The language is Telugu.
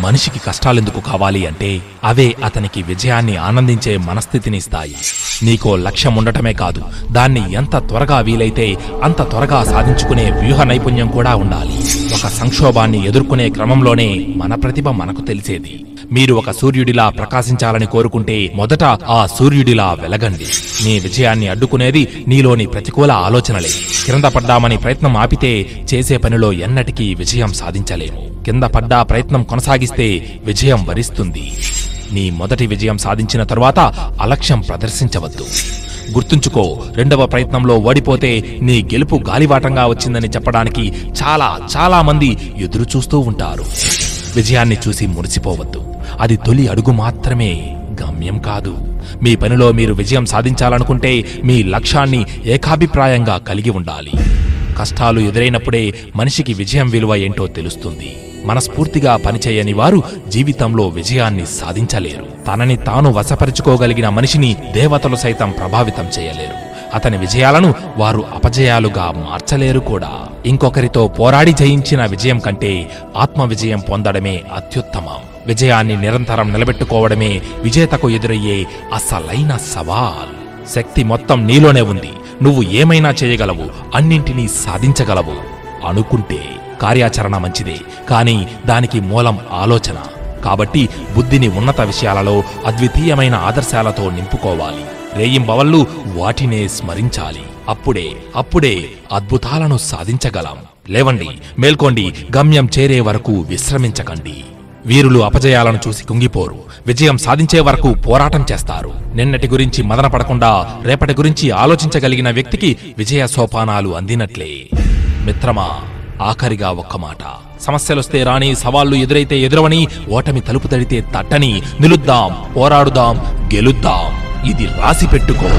మనిషికి కష్టాలెందుకు కావాలి అంటే అవే అతనికి విజయాన్ని ఆనందించే మనస్థితిని ఇస్తాయి నీకో లక్ష్యం ఉండటమే కాదు దాన్ని ఎంత త్వరగా వీలైతే అంత త్వరగా సాధించుకునే వ్యూహ నైపుణ్యం కూడా ఉండాలి. ఒక సంక్షోభాన్ని ఎదుర్కొనే క్రమంలోనే మన ప్రతిభ మనకు తెలిసేది. మీరు ఒక సూర్యుడిలా ప్రకాశించాలని కోరుకుంటే మొదట ఆ సూర్యుడిలా వెలగండి. నీ విజయాన్ని అడ్డుకునేది నీలోని ప్రతికూల ఆలోచనలే. కింద పడ్డామని ప్రయత్నం ఆపితే చేసే పనిలో ఎన్నటికీ విజయం సాధించలేము. కింద పడ్డా ప్రయత్నం కొనసాగిస్తే విజయం వరిస్తుంది. నీ మొదటి విజయం సాధించిన తరువాత అలక్ష్యం ప్రదర్శించవద్దు. గుర్తుంచుకో రెండవ ప్రయత్నంలో ఓడిపోతే నీ గెలుపు గాలివాటంగా వచ్చిందని చెప్పడానికి చాలా చాలా మంది ఎదురు చూస్తూ ఉంటారు. విజయాన్ని చూసి మురిసిపోవద్దు. అది తొలి అడుగు మాత్రమే. గమ్యం కాదు. మీ పనిలో మీరు విజయం సాధించాలనుకుంటే మీ లక్ష్యాన్ని ఏకాభిప్రాయంగా కలిగి ఉండాలి. కష్టాలు ఎదురైనప్పుడే మనిషికి విజయం విలువ ఏంటో తెలుస్తుంది. మనస్ఫూర్తిగా పనిచేయని వారు జీవితంలో విజయాన్ని సాధించలేరు. తనని తాను వశపరుచుకోగలిగిన మనిషిని దేవతలు సైతం ప్రభావితం చేయలేరు. అతని విజయాలను వారు అపజయాలుగా మార్చలేరు కూడా. ఇంకొకరితో పోరాడి జయించిన విజయం కంటే ఆత్మ విజయం పొందడమే అత్యుత్తమం. విజయాన్ని నిరంతరం నిలబెట్టుకోవడమే విజేతకు ఎదురయ్యే అసలైన సవాల్. శక్తి మొత్తం నీలోనే ఉంది. నువ్వు ఏమైనా చేయగలవు అన్నింటినీ సాధించగలవు అనుకుంటే కార్యాచరణ మంచిదే. కానీ దానికి మూలం ఆలోచన. కాబట్టి బుద్ధిని ఉన్నత విషయాలలో అద్వితీయమైన ఆదర్శాలతో నింపుకోవాలి. రేయింబవళ్ళు వాటినే స్మరించాలి. అప్పుడే అప్పుడే అద్భుతాలను సాధించగలం. లేవండి మేల్కోండి గమ్యం చేరే వరకు విశ్రమించకండి. వీరులు అపజయాలను చూసి కుంగిపోరు. విజయం సాధించే వరకు పోరాటం చేస్తారు. నిన్నటి గురించి మదన పడకుండా రేపటి గురించి ఆలోచించగలిగిన వ్యక్తికి విజయ సోపానాలు అందినట్లే. మిత్రమా ఆఖరిగా ఒక్క మాట. సమస్యలొస్తే రాని సవాళ్ళు ఎదురైతే ఎదురవని ఓటమి తలుపు తడితే తట్టని నిలుద్దాం పోరాడుదాం గెలుద్దాం. ఇది రాసి పెట్టుకో.